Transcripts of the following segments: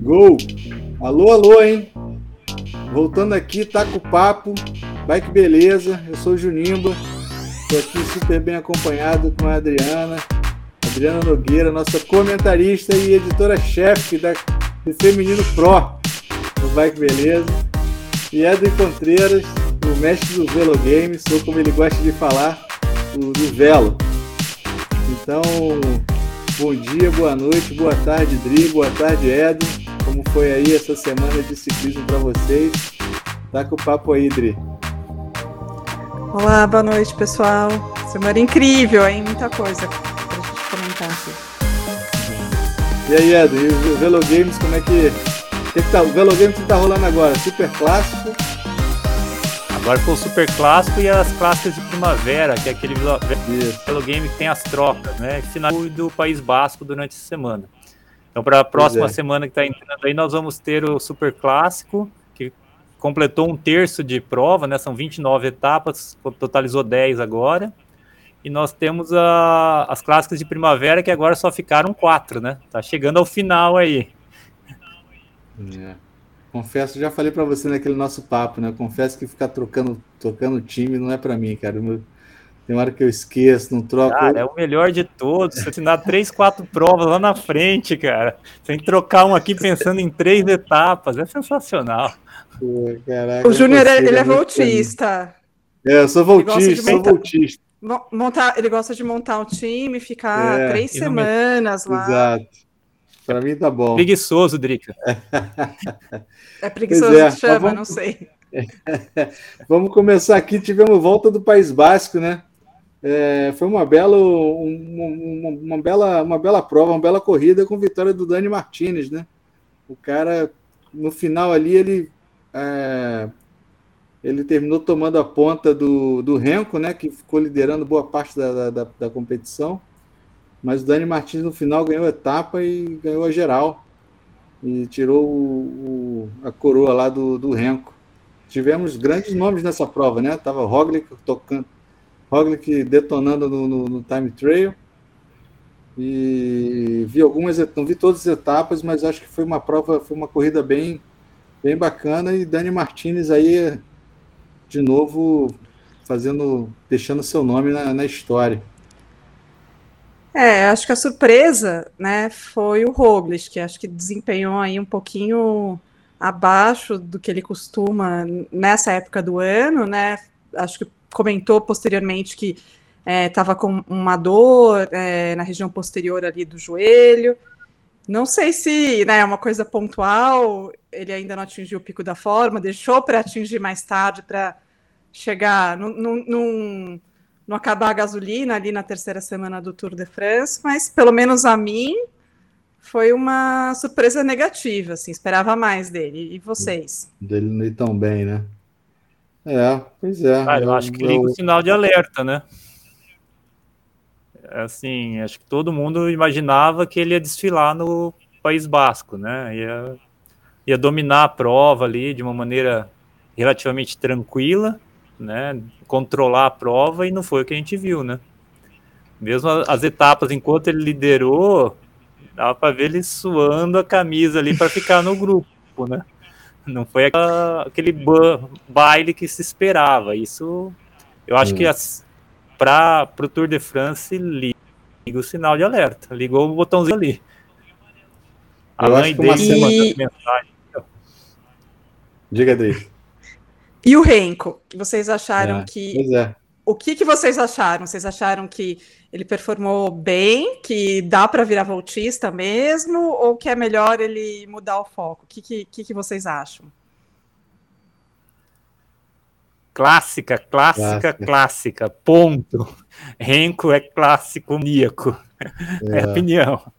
Gol! Alô, alô, hein? Voltando aqui, tá com papo. Vai que beleza. Eu sou o Junimba. Estou aqui super bem acompanhado com a Adriana. Adriana Nogueira, nossa comentarista e editora-chefe da do Feminino Pro. Do Vai que beleza. E Edwin Contreiras, o mestre do Velo Games, ou como ele gosta de falar, do, do Velo. Então, bom dia, boa noite, boa tarde, Dri, boa tarde, Edwin. Como foi aí essa semana de ciclismo para vocês? Tá com o papo aí, Dri. Olá, boa noite, pessoal. Semana incrível, hein? Muita coisa pra gente comentar aqui. E aí, Edwin, e o Velo Games, como é que. que, que tá, o Velo Games que tá rolando agora? Super clássico? Agora foi o Super Clássico e as clássicas de primavera, que é aquele Velo, Velo Game que tem as trocas, né? Final do País Basco durante a semana. Então, para a próxima é. semana que está entrando aí, nós vamos ter o Super Clássico, que completou um terço de prova, né? São 29 etapas, totalizou 10 agora. E nós temos a, as clássicas de primavera, que agora só ficaram quatro, né? Tá chegando ao final aí. É. Confesso, já falei para você naquele nosso papo, né? Confesso que ficar trocando, trocando time não é para mim, cara. Tem hora que eu esqueço, não troco. Cara, é o melhor de todos. Você assinar três, quatro provas lá na frente, cara. Sem trocar um aqui pensando em três etapas. É sensacional. Pô, caraca, o Júnior, ele é, é voltista. É, eu sou voltista, sou voltista. Montar, ele gosta de montar um time, ficar é, três semanas lá. Exato. Para mim tá bom. Preguiçoso, Drica. É preguiçoso é, que chama, vamos... não sei. vamos começar aqui. Tivemos volta do País Basco, né? É, foi uma bela, uma, uma, bela, uma bela prova, uma bela corrida com vitória do Dani Martinez, né? O cara, no final ali, ele, é, ele terminou tomando a ponta do, do Renko, né? Que ficou liderando boa parte da, da, da competição. Mas o Dani Martins no final ganhou a etapa e ganhou a geral. E tirou o, o, a coroa lá do, do Renko. Tivemos grandes nomes nessa prova, né? Tava Roglic tocando, Roglic detonando no, no, no, time trail. E vi algumas, não vi todas as etapas, mas acho que foi uma prova, foi uma corrida bem, bem bacana. E Dani Martinez aí, de novo, fazendo, deixando seu nome na, na história. É, acho que a surpresa, né, foi o Roglic, que acho que desempenhou aí um pouquinho abaixo do que ele costuma nessa época do ano, né? Acho que comentou posteriormente que estava é, com uma dor é, na região posterior ali do joelho. Não sei se né, é uma coisa pontual, ele ainda não atingiu o pico da forma, deixou para atingir mais tarde para chegar, não, não acabar a gasolina ali na terceira semana do Tour de France, mas pelo menos a mim foi uma surpresa negativa, assim, esperava mais dele. E vocês? Dele ir tão bem, né? É, pois é. Ah, eu, acho que liga o sinal de alerta, né? Assim, acho que todo mundo imaginava que ele ia desfilar no País Basco, né? Ia, ia dominar a prova ali de uma maneira relativamente tranquila, né? Controlar a prova e não foi o que a gente viu, né? Mesmo as etapas, enquanto ele liderou, dava para ver ele suando a camisa ali para ficar no grupo, né? Não foi aquela, aquele baile que se esperava. Isso, eu acho hum. que para o Tour de France liga o sinal de alerta, ligou o botãozinho ali. A eu mãe dele e... mensagem. Diga, Adri. E o Renko, que vocês acharam é, que. É. O que, que vocês acharam? Vocês acharam que ele performou bem, que dá para virar voltista mesmo, ou que é melhor ele mudar o foco? O que, que, que vocês acham? Clássica, clássica, clássica, clássica, ponto. Renko é clássico níaco. É, é a opinião.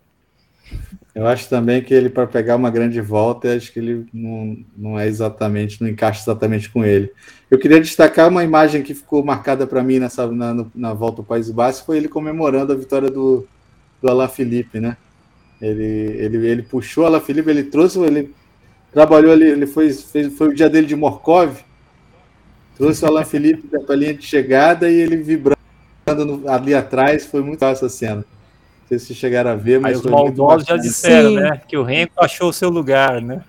Eu acho também que ele, para pegar uma grande volta, acho que ele não, não é exatamente, não encaixa exatamente com ele. Eu queria destacar uma imagem que ficou marcada para mim nessa, na, na volta ao País Basco, foi ele comemorando a vitória do, do Alain Felipe, né? Ele, ele, ele puxou o Alain Felipe, ele trouxe, ele trabalhou ali, ele foi, fez, foi o dia dele de Morkov, trouxe o Alain Felipe para a linha de chegada e ele vibrando ali atrás, foi muito fácil a cena. Sei se chegaram a ver, mas. Aí os maldosos já disseram, Sim. né? Que o Renko achou o seu lugar, né?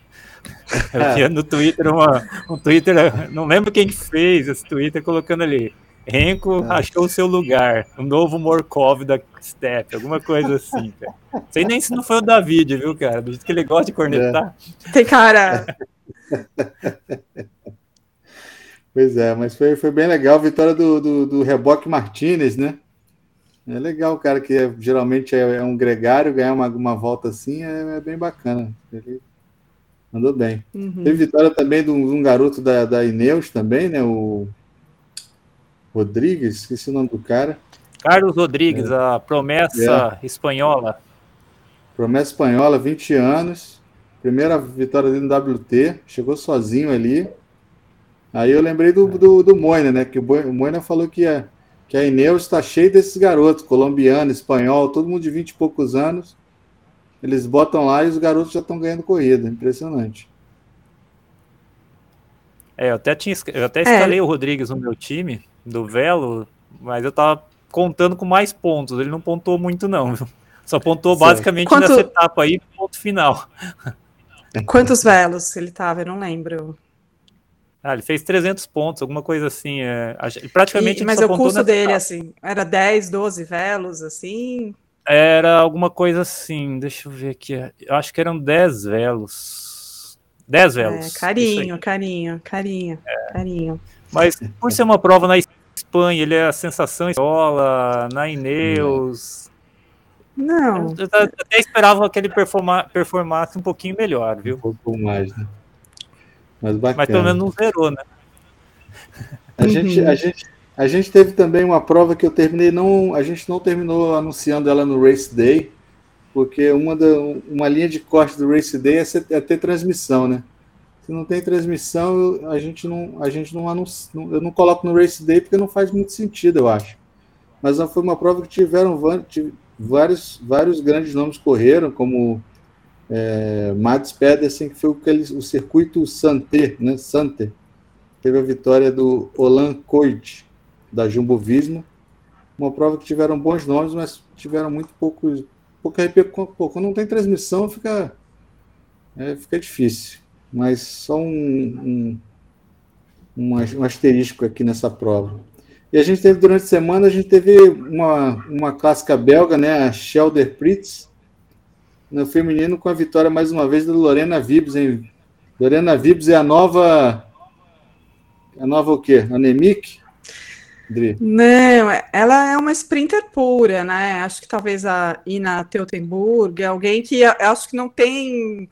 Eu vi no Twitter uma, um Twitter, não lembro quem que fez esse Twitter colocando ali. Renko é. achou o seu lugar, o novo Morkov da Step, alguma coisa assim, cara. Sei nem se não foi o David, viu, cara? Do jeito que ele gosta de cornetar. É. Tem cara. pois é, mas foi, foi bem legal a vitória do, do, do Reboque Martinez, né? É legal, cara, que é, geralmente é, é, um gregário, ganhar uma, uma volta assim é, é bem bacana. Ele mandou bem. Uhum. Teve vitória também de um, de um, garoto da, da Ineus também, né? O Rodrigues, esqueci o nome do cara. Carlos Rodrigues, é. a promessa é. espanhola. Promessa espanhola, 20 anos. Primeira vitória dele no WT, chegou sozinho ali. Aí eu lembrei do, do, do Moina, né? Que o Moina falou que ia que a Ineos está cheia desses garotos, colombiano, espanhol, todo mundo de 20 e poucos anos. Eles botam lá e os garotos já estão ganhando corrida. Impressionante. É, eu até, tinha, eu até escalei é. o Rodrigues no meu time, do Velo, mas eu tava contando com mais pontos. Ele não pontuou muito, não. Só pontuou certo. basicamente Quanto... nessa etapa aí, ponto final. Quantos velos ele tava? Eu não lembro. Ah, ele fez 300 pontos, alguma coisa assim. É, praticamente. E, mas o custo dele, assim, era 10, 12 velos, assim? Era alguma coisa assim, deixa eu ver aqui. Eu acho que eram 10 velos. 10 é, velos. É, carinho, carinho, carinho, é. carinho. Mas por ser uma prova na Espanha, ele é a sensação escola, na Ineus. Não. Eu, eu até esperava que ele performa, performasse um pouquinho melhor, viu? Um pouco mais, né? Mas bacana. Mas pelo menos não zerou, né? A gente, a, gente, a gente teve também uma prova que eu terminei, não, a gente não terminou anunciando ela no Race Day, porque uma, da, uma linha de corte do Race Day é, ser, é ter transmissão, né? Se não tem transmissão, a gente não, a gente não anuncia, eu não coloco no Race Day porque não faz muito sentido, eu acho. Mas foi uma prova que tiveram vários, vários grandes nomes correram, como é, Mads Pedersen, que foi o, o circuito Santé, né? Santé. Teve a vitória do Olan Koit, da Jumbo Visma. Uma prova que tiveram bons nomes, mas tiveram muito poucos. Pouca repercussão. Quando não tem transmissão, fica, é, fica difícil. Mas só um, um, um, um asterisco aqui nessa prova. E a gente teve durante a semana, a gente teve uma, uma clássica belga, né? A Shelder Pritz, no feminino com a vitória mais uma vez da Lorena Vibes, hein? Lorena Vibes é a nova. A nova o quê? Anemic? Dri. Não, ela é uma sprinter pura, né? Acho que talvez a Ina Teutenburg é alguém que acho que não tem,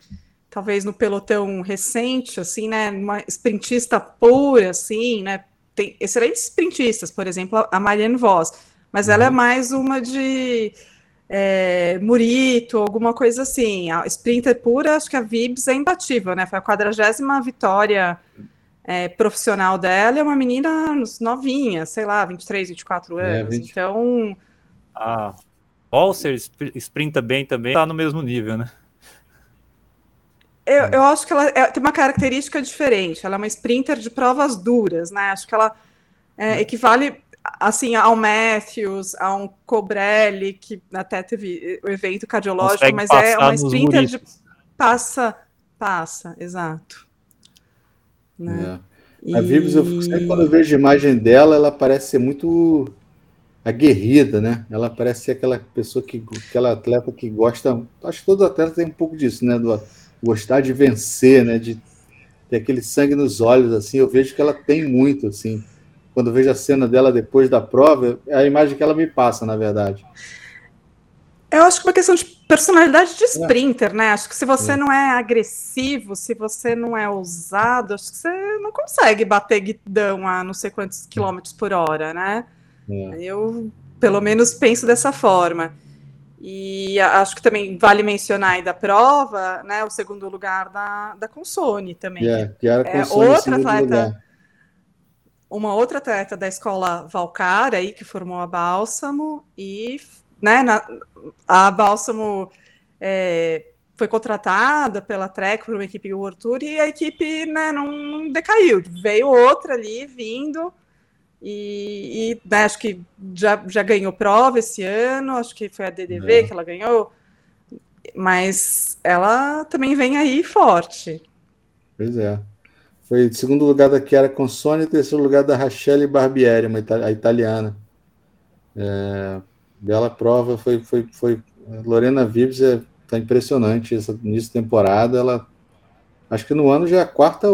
talvez no pelotão recente, assim, né? Uma sprintista pura, assim, né? Tem excelentes sprintistas, por exemplo, a Marianne Voss, mas uhum. ela é mais uma de é, Murito, alguma coisa assim. A Sprinter pura, acho que a Vibs é imbatível, né? Foi a quadragésima vitória é, profissional dela, é uma menina novinha, sei lá, 23, 24 é, anos. É, 20... Então. A Walser sprinta bem também, tá no mesmo nível, né? Eu, eu acho que ela é, tem uma característica diferente. Ela é uma sprinter de provas duras, né? Acho que ela é, equivale assim, ao Matthews, a um Cobrelli, que até teve o evento cardiológico, Consegue mas é uma sprinter de passa, passa, exato. Né? É. A Vibes, eu sempre quando eu vejo a imagem dela, ela parece ser muito aguerrida, né? Ela parece ser aquela pessoa que, aquela atleta que gosta, acho que todo atleta tem um pouco disso, né? Do gostar de vencer, né? De ter aquele sangue nos olhos, assim. Eu vejo que ela tem muito, assim quando vejo a cena dela depois da prova, é a imagem que ela me passa, na verdade. Eu acho que é uma questão de personalidade de sprinter, é. né? Acho que se você é. não é agressivo, se você não é ousado, acho que você não consegue bater guidão a não sei quantos quilômetros por hora, né? É. Eu, pelo menos, penso dessa forma. E acho que também vale mencionar aí da prova, né? O segundo lugar da, da Consone também. Yeah, que era é outra atleta. Lugar uma outra atleta da escola Valcar aí que formou a Bálsamo e né, na, a Bálsamo é, foi contratada pela Trek para uma equipe World Tour e a equipe né, não, não, decaiu. Veio outra ali vindo E, e né, acho que já, já ganhou prova esse ano, acho que foi a DDV é. que ela ganhou, mas ela também vem aí forte. Pois é. Foi segundo lugar da Chiara Consone e terceiro lugar da Rachele Barbieri, uma a italiana. É, bela prova, foi, foi, foi Lorena Vives é, tá impressionante essa início de temporada. Ela acho que no ano já é a quarta,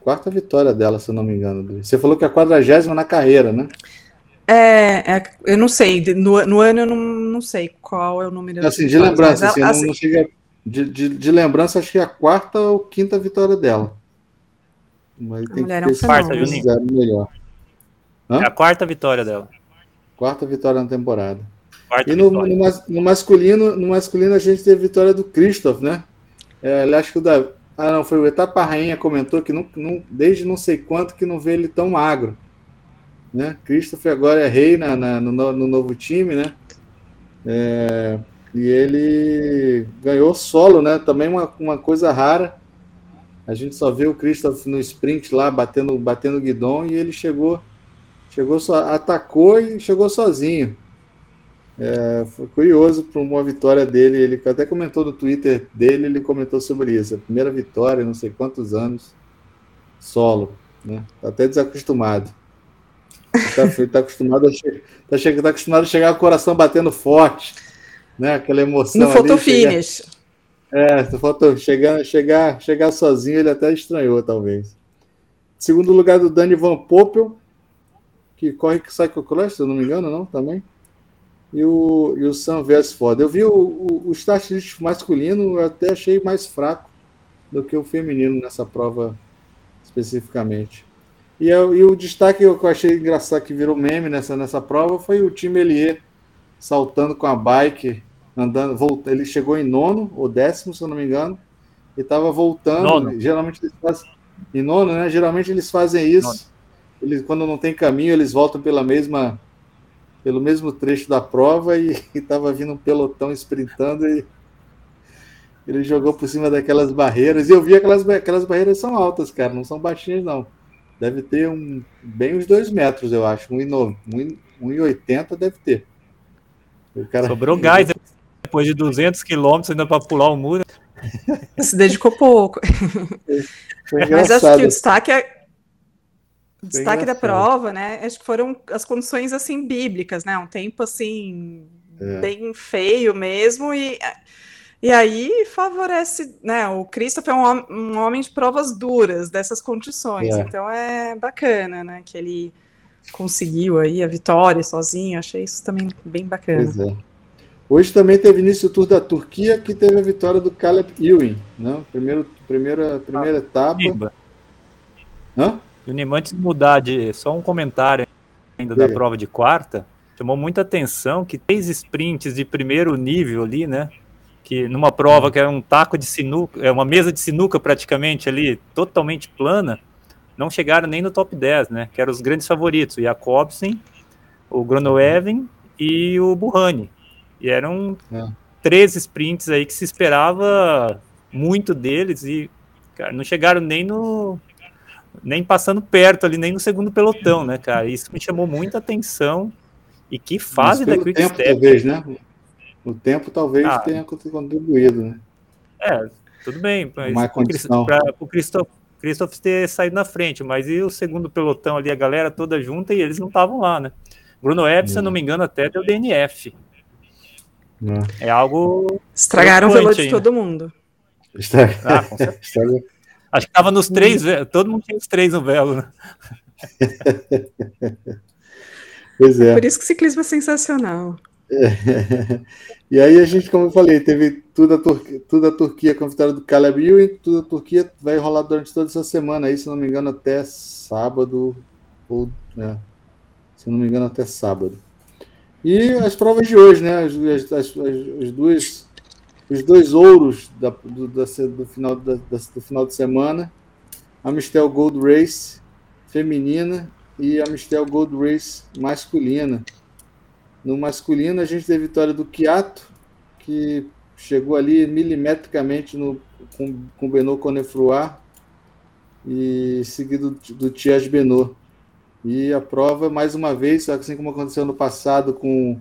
quarta vitória dela, se eu não me engano. Você falou que é a quadragésima na carreira, né? É, é, eu não sei, no, no ano eu não, não sei qual é o número. Assim, de lembrança, assim, assim, não, chega, de, de, de, lembrança, acho que é a quarta ou quinta vitória dela. Mas tem mulher que ter é um quarta, melhor. Hã? É a quarta vitória dela. Quarta vitória na temporada. Quarta e no, no, no, masculino, no masculino a gente teve vitória do Christoph, né? É, acho que o da, ah, não, foi o Etapa Rainha comentou que não, não, desde não sei quanto que não vê ele tão magro. Né? Christoph agora é rei na, na no, no, novo time, né? É, e ele ganhou solo, né? Também uma, uma coisa rara. A gente só vê o Christoph no sprint lá, batendo, batendo guidon, e ele chegou, chegou só, atacou e chegou sozinho. É, foi curioso para uma vitória dele. Ele até comentou no Twitter dele, ele comentou sobre isso. A primeira vitória, não sei quantos anos, solo. Né? Tá até desacostumado. Está tá acostumado, a tá, tá acostumado a chegar com o coração batendo forte, né? Aquela emoção. No photo finish. É, faltou chegar, chegar, chegar sozinho, ele até estranhou, talvez. Segundo lugar do Dani Van Poppel, que corre que sai com o Clutch, se eu não me engano, não? Também. E o, e o Sam Vesford. Eu vi o, o, o start masculino, eu até achei mais fraco do que o feminino nessa prova especificamente. E, eu, e o destaque que eu achei engraçado que virou meme nessa, nessa prova foi o time Elier saltando com a bike andando, volta, ele chegou em nono ou décimo, se eu não me engano, e estava voltando. Nono. Geralmente eles fazem em nono, né? Geralmente eles fazem isso. Eles, quando não tem caminho, eles voltam pela mesma pelo mesmo trecho da prova e estava vindo um pelotão sprintando e ele jogou por cima daquelas barreiras. E eu vi aquelas, aquelas barreiras são altas, cara, não são baixinhas, não. Deve ter um, bem uns dois metros, eu acho. 1,80 um, um deve ter. O cara, Sobrou gás, depois de 200 quilômetros ainda para pular o muro. Se dedicou pouco. Mas acho que o destaque é o destaque da prova, né? Acho que foram as condições assim bíblicas, né? Um tempo assim é. bem feio mesmo e e aí favorece, né? O Cristo foi um, um homem de provas duras dessas condições, é. então é bacana, né? Que ele conseguiu aí a vitória sozinho. Achei isso também bem bacana. Pois é. Hoje também teve início o Tour da Turquia, que teve a vitória do Caleb Ewing, né? Primeiro, primeira, primeira ah, etapa. Hã? Junima, antes de mudar de só um comentário ainda da prova de quarta, chamou muita atenção que três sprints de primeiro nível ali, né? Que numa prova que é um taco de sinuca, é uma mesa de sinuca praticamente ali, totalmente plana, não chegaram nem no top 10, né? Que eram os grandes favoritos, o Jacobsen, o Gronoeven e o Burrani. E eram é. três sprints aí que se esperava muito deles e cara, não chegaram nem no nem passando perto ali, nem no segundo pelotão, né, cara? Isso me chamou muita atenção. E que fase da Quick tempo, Step. Talvez, né? O tempo talvez ah, tenha contribuído, né? É, tudo bem. Mas para o Christoph, Christoph ter saído na frente, mas e o segundo pelotão ali, a galera toda junta e eles não estavam lá, né? Bruno Epp, se eu não me engano, até deu DNF. É, é algo. Estragaram o velo de todo mundo. Ah. Acho que tava nos três, todo mundo tinha os três no velo, né? pois é. é. Por isso que o ciclismo é sensacional. É. E aí a gente, como eu falei, teve tudo a, Turquia, tudo a Turquia com a vitória do Caleb e tudo a Turquia vai rolar durante toda essa semana aí, se não me engano, até sábado, ou, né, se não me engano, até sábado. E as provas de hoje, né? As, as, as, as duas, os dois ouros da, do, da, do, final, da, do final de semana: a Mistel Gold Race feminina e a Mistel Gold Race masculina. No masculino, a gente teve vitória do Kiato, que chegou ali milimetricamente no, com, com Benoît Conefroy, e seguido do Thiago Benoît. E a prova, mais uma vez, assim como aconteceu no passado com,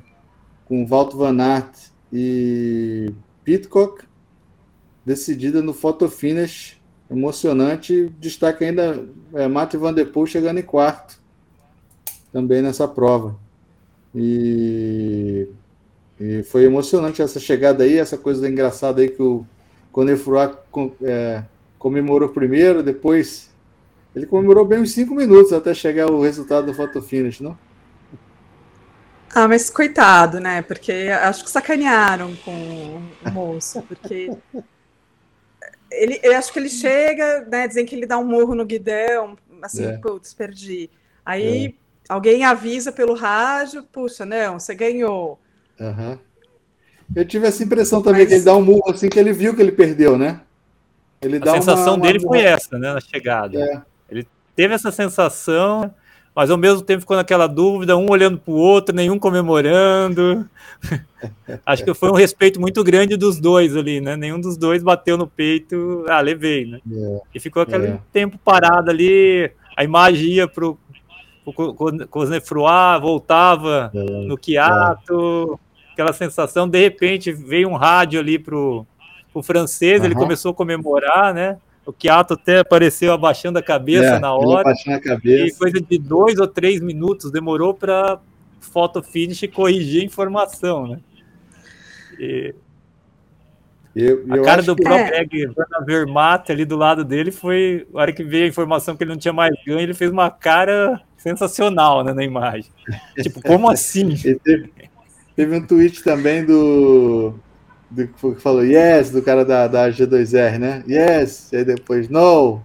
com Walter Van Aert e Pitcock, decidida no photo finish, emocionante. Destaque ainda é, Mate Van Der Poel chegando em quarto, também nessa prova. E, e, foi emocionante essa chegada aí, essa coisa engraçada aí que o Conefroy é, comemorou primeiro, depois ele comemorou bem uns cinco minutos até chegar o resultado do photo finish, não? Ah, mas coitado, né? Porque acho que sacanearam com o moço, porque ele, eu acho que ele chega, né, dizem que ele dá um morro no guidão, assim, é. putz, perdi. Aí é. alguém avisa pelo rádio, puxa, não, você ganhou. Uhum. Eu tive essa impressão também, Mas... que ele dá um murro assim, que ele viu que ele perdeu, né? Ele a sensação uma, dele uma... foi essa, né, na chegada. É. Teve essa sensação, mas ao mesmo tempo ficou naquela dúvida, um olhando para o outro, nenhum comemorando. Acho que foi um respeito muito grande dos dois ali, né? Nenhum dos dois bateu no peito, ah, levei, né? É, e ficou aquele é. tempo parado ali, a imagem ia para o Cosnefroy, voltava é, no quiato, aquela sensação, de repente veio um rádio ali para o francês, ele começou a comemorar, né? O Kiato até apareceu abaixando a cabeça é, na hora. Abaixando a cabeça. E coisa de dois ou três minutos demorou para foto finish corrigir a informação, né? E... Eu, eu a cara do próprio é. Egg Vermaat ali do lado dele foi. A hora que veio a informação que ele não tinha mais ganho, ele fez uma cara sensacional né, na imagem. tipo, como assim? teve, teve um tweet também do do que falou yes, do cara da, da G2R, né? Yes, e aí depois no,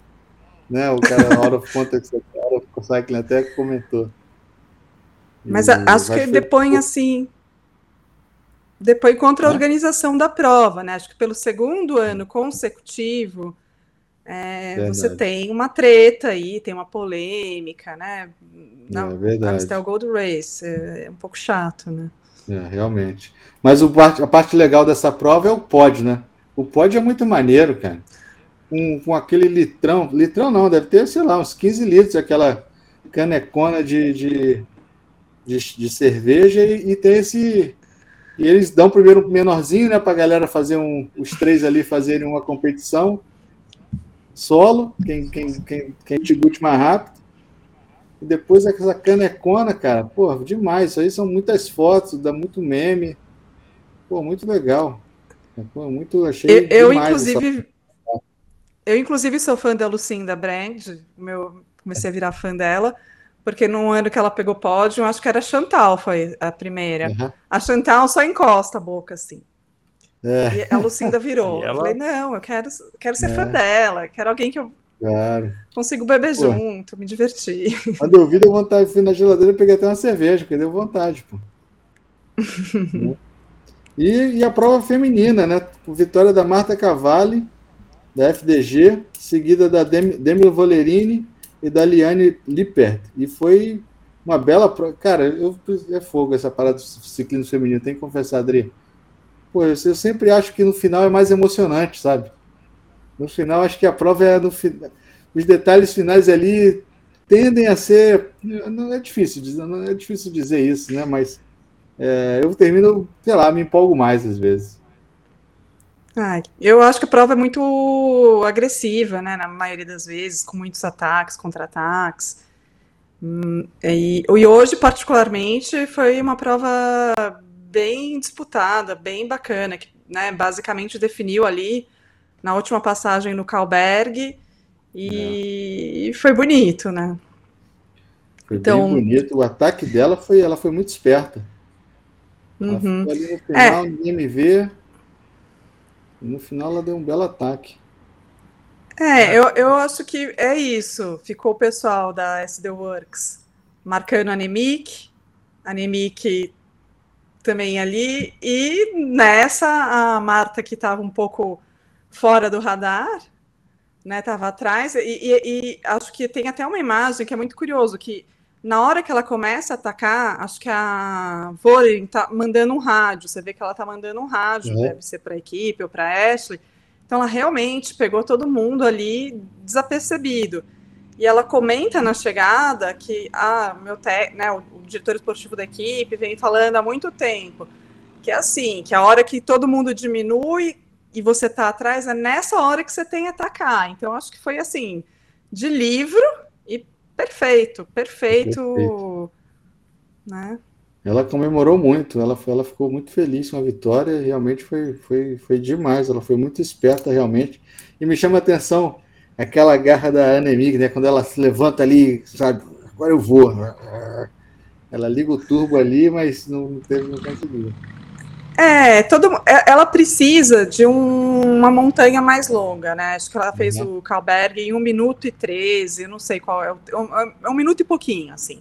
né? O cara out of context, out of cycling até comentou. Mas e acho que depõe assim, depois contra a organização da prova, né? Acho que pelo segundo ano consecutivo é, você tem uma treta aí, tem uma polêmica, né? Na, é verdade. Amstel Gold Race, é, é um pouco chato, né? É, realmente. Mas o, a parte legal dessa prova é o pod, né? O pod é muito maneiro, cara. Com, com aquele litrão, litrão não, deve ter, sei lá, uns 15 litros, aquela canecona de, de, de, de cerveja e, e, tem esse. E eles dão primeiro um menorzinho, né, pra galera fazer um. Os três ali fazerem uma competição solo, quem, quem, quem, quem te mais rápido. E depois essa canecona, cara, pô, demais. Isso aí são muitas fotos, dá muito meme. Pô, muito legal. Pô, muito, achei eu, eu inclusive, essa... eu, inclusive, sou fã da Lucinda Brand. Meu, comecei a virar fã dela, porque no ano que ela pegou pódio, acho que era a Chantal, foi a primeira. Uhum. A Chantal só encosta a boca, assim. É. E a Lucinda virou. Ela... Eu falei, não, eu quero, quero ser é. fã dela, quero alguém que eu Claro. Consigo beber pô, junto, me divertir. Quando eu vi, deu vontade, fui na geladeira e peguei até uma cerveja, porque deu vontade, pô. e, e, a prova feminina, né? Vitória da Marta Cavalli, da FDG, seguida da Demi, Demi Volerini e da Liane Lippert. E foi uma bela prova. Cara, eu, é fogo essa parada do ciclismo feminino, tem que confessar, Adri. Pô, eu, eu sempre acho que no final é mais emocionante, sabe? No final, acho que a prova é no final. Os detalhes finais ali tendem a ser. Não é difícil não é difícil dizer isso, né? Mas é, eu termino, sei lá, me empolgo mais às vezes. Ai, eu acho que a prova é muito agressiva, né? Na maioria das vezes, com muitos ataques, contra-ataques. Hum, e, e hoje, particularmente, foi uma prova bem disputada, bem bacana, que né, basicamente definiu ali na última passagem no Calberg e é. foi bonito, né? Foi então, bem bonito. O ataque dela foi, ela foi muito esperta. Ela uhum. ali no final, é. ninguém me vê. No final ela deu um belo ataque. É, eu, eu acho que é isso. Ficou o pessoal da SD Works marcando a Nemic, a Nemic também ali, e nessa a Marta que estava um pouco fora do radar, né? Tava atrás, e, e, e, acho que tem até uma imagem que é muito curioso, que na hora que ela começa a atacar, acho que a Voren tá mandando um rádio, você vê que ela tá mandando um rádio, uhum. deve ser para a equipe ou para Ashley. Então ela realmente pegou todo mundo ali desapercebido. E ela comenta na chegada que ah, meu te, né, o, o diretor esportivo da equipe vem falando há muito tempo que é assim, que a hora que todo mundo diminui e você tá atrás, é nessa hora que você tem que atacar. Então, acho que foi assim, de livro e perfeito, perfeito, perfeito. né? Ela comemorou muito, ela, ela ficou muito feliz com a vitória, realmente foi, foi, foi demais, ela foi muito esperta realmente. E me chama a atenção aquela garra da Anemig, né? Quando ela se levanta ali, sabe, agora eu vou. Ela liga o turbo ali, mas não, não teve, não conseguiu. É, todo, é, ela precisa de um, uma montanha mais longa, né? Acho que ela fez uhum. o Kalberg em 1 minuto e 13, não sei qual é, é, um, um minuto e pouquinho, assim.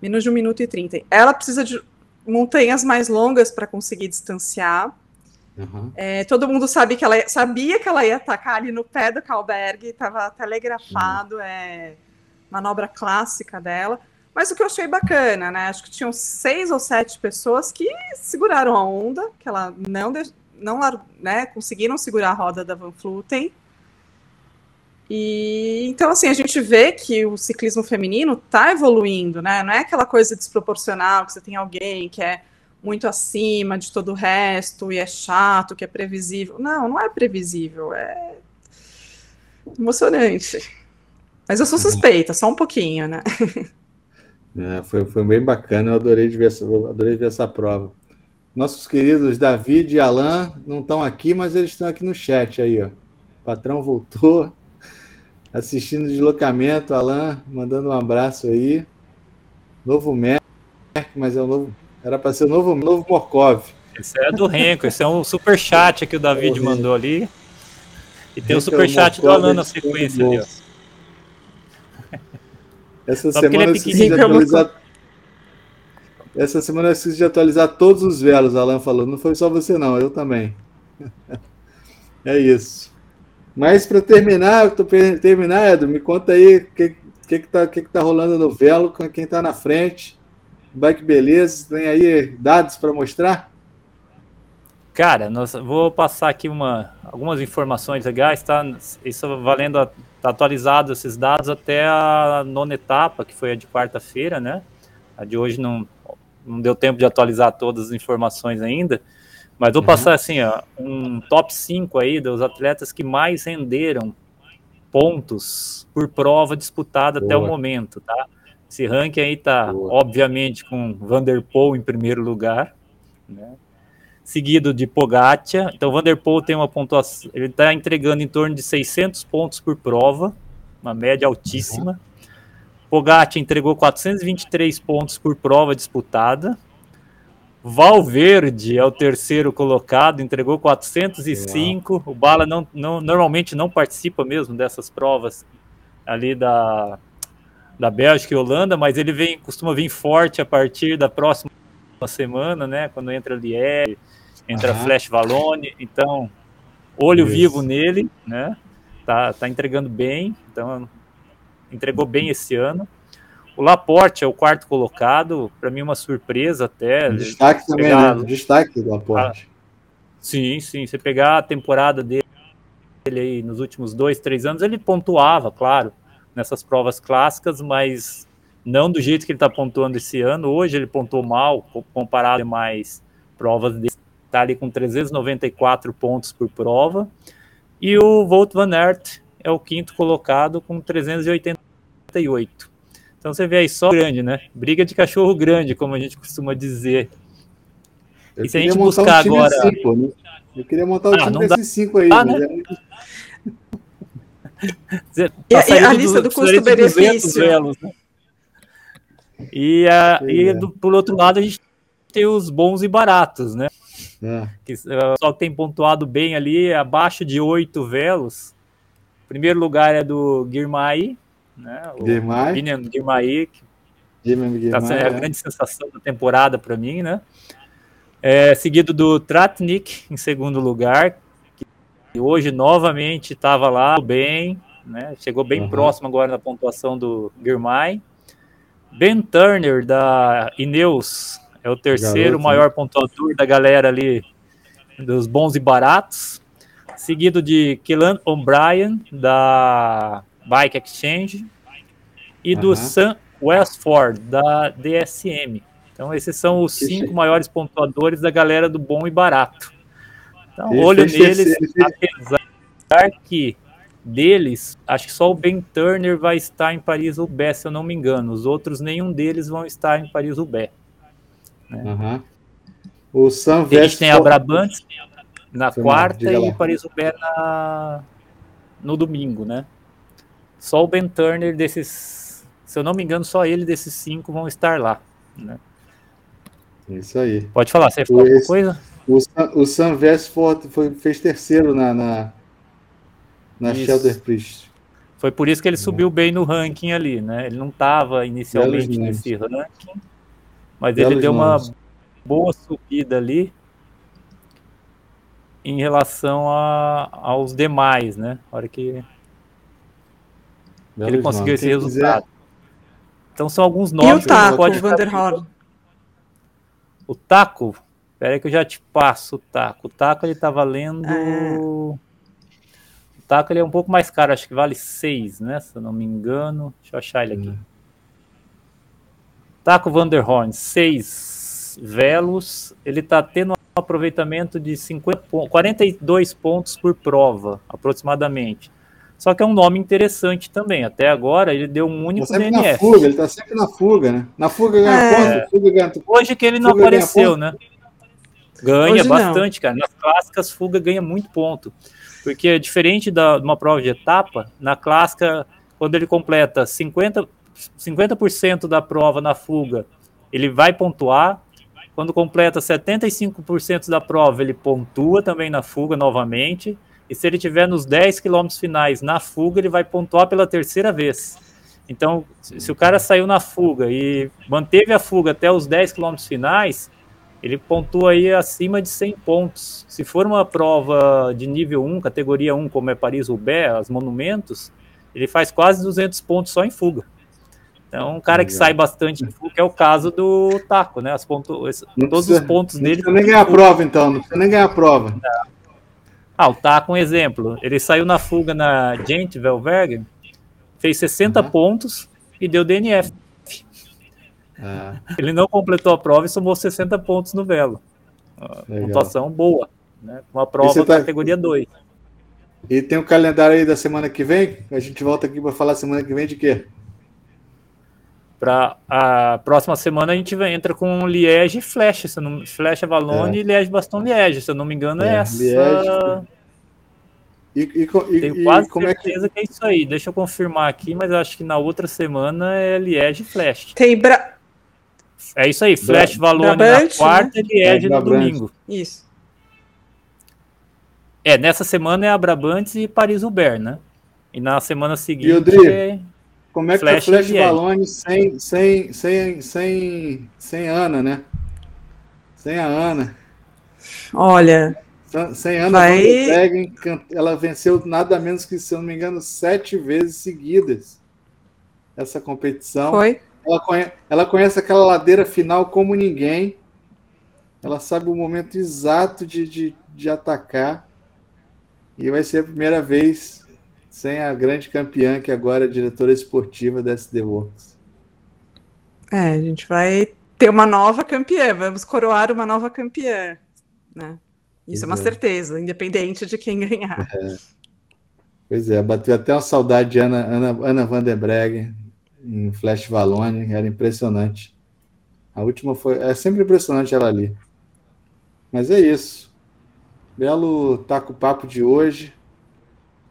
Menos de 1 minuto e 30. Ela precisa de montanhas mais longas para conseguir distanciar. Uhum. É, todo mundo sabe que ela, sabia que ela ia atacar ali no pé do Kalberg, estava telegrafado, uhum. é manobra clássica dela. Mas o que eu achei bacana, né? Acho que tinham seis ou sete pessoas que seguraram a onda, que ela não, não né, conseguiram segurar a roda da Van Fluten. E então, assim, a gente vê que o ciclismo feminino está evoluindo, né? Não é aquela coisa desproporcional que você tem alguém que é muito acima de todo o resto e é chato, que é previsível. Não, não é previsível, é emocionante. Mas eu sou uhum. suspeita, só um pouquinho, né? É, foi, foi bem bacana, eu adorei ver, essa, adorei ver essa prova. Nossos queridos David e Alan não estão aqui, mas eles estão aqui no chat aí, ó. O patrão voltou, assistindo o deslocamento, Alan, mandando um abraço aí. Novo Merck, mas é o novo. Era para ser o novo, novo Morkov. Esse é do Renko, esse é um super chat que o David é mandou ali. E tem o um super chat do Alan na sequência ali, ó. Essa Só semana eu esqueci de atualizar. Essa semana eu esqueci de atualizar todos os velos, Alan falou. Não foi só você, não, eu também. é isso. Mas para terminar, terminar, Edu, me conta aí o que, que, que, tá, que, que tá rolando no velo, com quem está na frente. Bike Beleza, tem aí dados para mostrar? Cara, nós, vou passar aqui uma, algumas informações legais, tá? Isso valendo a Está atualizado esses dados até a nona etapa, que foi a de quarta-feira, né? A de hoje não, não deu tempo de atualizar todas as informações ainda, mas vou uhum. passar assim, ó, um top 5 aí dos atletas que mais renderam pontos por prova disputada Boa. até o momento, tá? Esse ranking aí tá, Boa. obviamente, com Vanderpool em primeiro lugar, né? Seguido de Pogacar. Então, Vanderpool tem uma pontuação, ele está entregando em torno de 600 pontos por prova, uma média altíssima. Pogacar entregou 423 pontos por prova disputada. Valverde é o terceiro colocado, entregou 405. Uau. O Bala não, não, normalmente não participa mesmo dessas provas ali da, da Bélgica e Holanda, mas ele vem, costuma vir forte a partir da próxima semana, né? Quando entra Liège, entra uhum. Flash Valone, então olho Isso. vivo nele, né? Tá, tá entregando bem, então entregou bem esse ano. O Laporte é o quarto colocado, para mim uma surpresa até. Destaque também, pegar, né? Destaque do Laporte. A, sim, sim. Você pegar a temporada dele aí nos últimos dois, três anos, ele pontuava, claro, nessas provas clássicas, mas não do jeito que ele está pontuando esse ano. Hoje ele pontuou mal comparado a mais provas dele está ali com 394 pontos por prova. E o Volt Van Aert é o quinto colocado com 388. Então você vê aí só grande, né? Briga de cachorro grande, como a gente costuma dizer. Eu e se a gente buscar um agora. Cinco, né? Eu queria montar um ah, time desses cinco aí. Ah, né? é... e, a, a lista do, do custo-benefício. Né? E, a, e do, por outro lado, a gente tem os bons e baratos, né? É. Que, uh, só tem pontuado bem ali, abaixo de oito velos. Primeiro lugar é do Girmay, né? O Girmay. William Girmay, que está sendo a é. grande sensação da temporada para mim, né? É, seguido do Tratnik em segundo lugar, que hoje novamente estava lá bem, né? Chegou bem uhum. próximo agora na pontuação do Girmay. Ben Turner da Ineos é o terceiro Garoto, maior né? pontuador da galera ali dos bons e baratos. Seguido de Kellan O'Brien, da Bike Exchange. e do Sam Westford, da DSM. Então, esses são os cinco maiores pontuadores da galera do bom e barato. Então, olho neles, apesar que deles, acho que só o Ben Turner vai estar em Paris-Roubaix, se eu não me engano. Os outros, nenhum deles vão estar em Paris-Roubaix. Né? Uhum. O Sam gente tem a Brabant na Foi quarta e Paris-Roubaix na... no domingo, né? Só o Ben Turner desses, se eu não me engano, só ele desses cinco vão estar lá, né? Isso aí. Pode falar, você falou alguma coisa? O, o Sam Westford foi, fez terceiro na, na, na Shelter Priest. Foi por isso que ele subiu bem no ranking ali, né? Ele não estava inicialmente nesse ranking, mas Belos ele deu nomes. uma boa subida ali em relação a, aos demais, né? A hora que Belos ele conseguiu nomes. esse resultado. Quiser... Então são alguns nomes. E o Taco, pode o Vanderhorn? O Taco, Espera que eu já te passo o taco. O taco ele tá valendo. É. O taco ele é um pouco mais caro, acho que vale 6, né? Se eu não me engano. Deixa eu achar ele aqui. Hum. Taco Vanderhorn, 6 velos. Ele tá tendo um aproveitamento de 50, 42 pontos por prova, aproximadamente. Só que é um nome interessante também. Até agora ele deu um único tá DNF. Na fuga, ele tá sempre na fuga, né? Na fuga ganha é. ponto. Fuga ganha... Hoje que ele não apareceu, né? Ganha Hoje bastante, não. cara. Nas clássicas, fuga ganha muito ponto. Porque é diferente da, de uma prova de etapa, na clássica, quando ele completa 50%, 50 da prova na fuga, ele vai pontuar. Quando completa 75% da prova, ele pontua também na fuga novamente. E se ele tiver nos 10 quilômetros finais na fuga, ele vai pontuar pela terceira vez. Então, se o cara saiu na fuga e manteve a fuga até os 10 quilômetros finais, ele pontua aí acima de 100 pontos. Se for uma prova de nível 1, categoria 1, como é Paris-Roubaix, as monumentos, ele faz quase 200 pontos só em fuga. Então, um cara que sai bastante em fuga é o caso do Taco, né? As ponto, todos precisa, os pontos não dele. Não nem ganhar a prova, então, não precisa nem ganhar a prova. Ah, o Taco, um exemplo. Ele saiu na fuga na Gent Velbergen, fez 60 uhum. pontos e deu DNF. É. Ele não completou a prova e somou 60 pontos no velo. Pontuação boa, né? Uma prova tá... categoria 2. E tem o calendário aí da semana que vem? A gente volta aqui para falar semana que vem de quê? Para a próxima semana a gente vai, entra com Liege e Flash, se não, Flash Avalone é. e Liege Baston Liege, se eu não me engano é, é essa. Liege. E, e, e, Tenho quase como certeza é que... que... é isso aí. Deixa eu confirmar aqui, mas acho que na outra semana é Liege e Flash. Tem Bra... É isso aí, Flash Valone na quarta né? e Liege é, no domingo. Isso. É, nessa semana é a e Paris-Roubaix, né? E na semana seguinte e o Dri, é como é que Flash, Flash Valone sem, sem, sem, sem, sem Ana, né? Sem a Ana. Olha. Sem Ana vai... ela venceu nada menos que, se eu não me engano, sete vezes seguidas essa competição. Foi. Ela conhece, ela conhece aquela ladeira final como ninguém. Ela sabe o momento exato de, de, de atacar. E vai ser a primeira vez sem a grande campeã, que agora é diretora esportiva da SD Works. É, a gente vai ter uma nova campeã, vamos coroar uma nova campeã. Né? Isso é uma certeza, independente de quem ganhar. É. Pois é, bateu até uma saudade de Ana, Ana, Ana Van der Breggen, em Flash Valone, era impressionante. A última foi. É sempre impressionante ela ali. Mas é isso. Belo taco papo de hoje.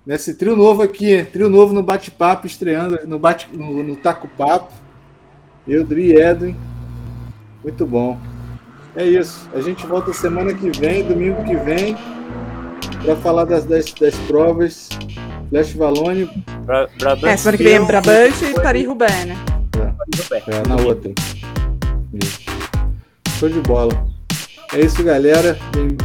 Nesse trio novo aqui, trio novo no bate-papo, estreando no, bate, no, no taco papo. Eu, Dri Edwin. Muito bom. É isso. A gente volta semana que vem, domingo que vem, para falar das, das, das provas Flash Valone. Bra Brabant. É, semana que vem é Brabant e Paris-Roubaix, né? É, é, na outra. Isso. Show de bola. É isso, galera.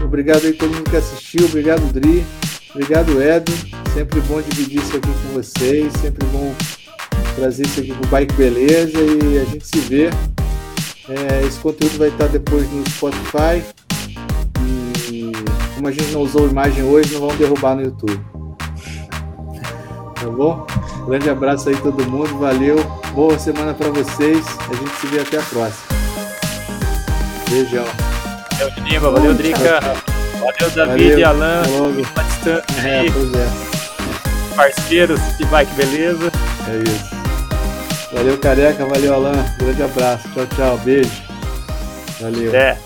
Obrigado aí todo mundo que assistiu. Obrigado, Dri. Obrigado, Edo. Sempre bom dividir isso aqui com vocês. Sempre bom trazer isso aqui pro Bike Beleza. E a gente se vê. É, esse conteúdo vai estar depois no Spotify. E como a gente não usou imagem hoje, não vamos derrubar no YouTube. Tá bom? Grande abraço aí todo mundo, valeu. Boa semana para vocês. A gente se vê até a próxima. Beijão. Valeu, Diniba. Valeu, Drica. Valeu, David valeu, e Alan. É, pois é. Parceiros de bike, beleza? É isso. Valeu, careca. Valeu, Alan. Grande abraço. Tchau, tchau. Beijo. Valeu. Até.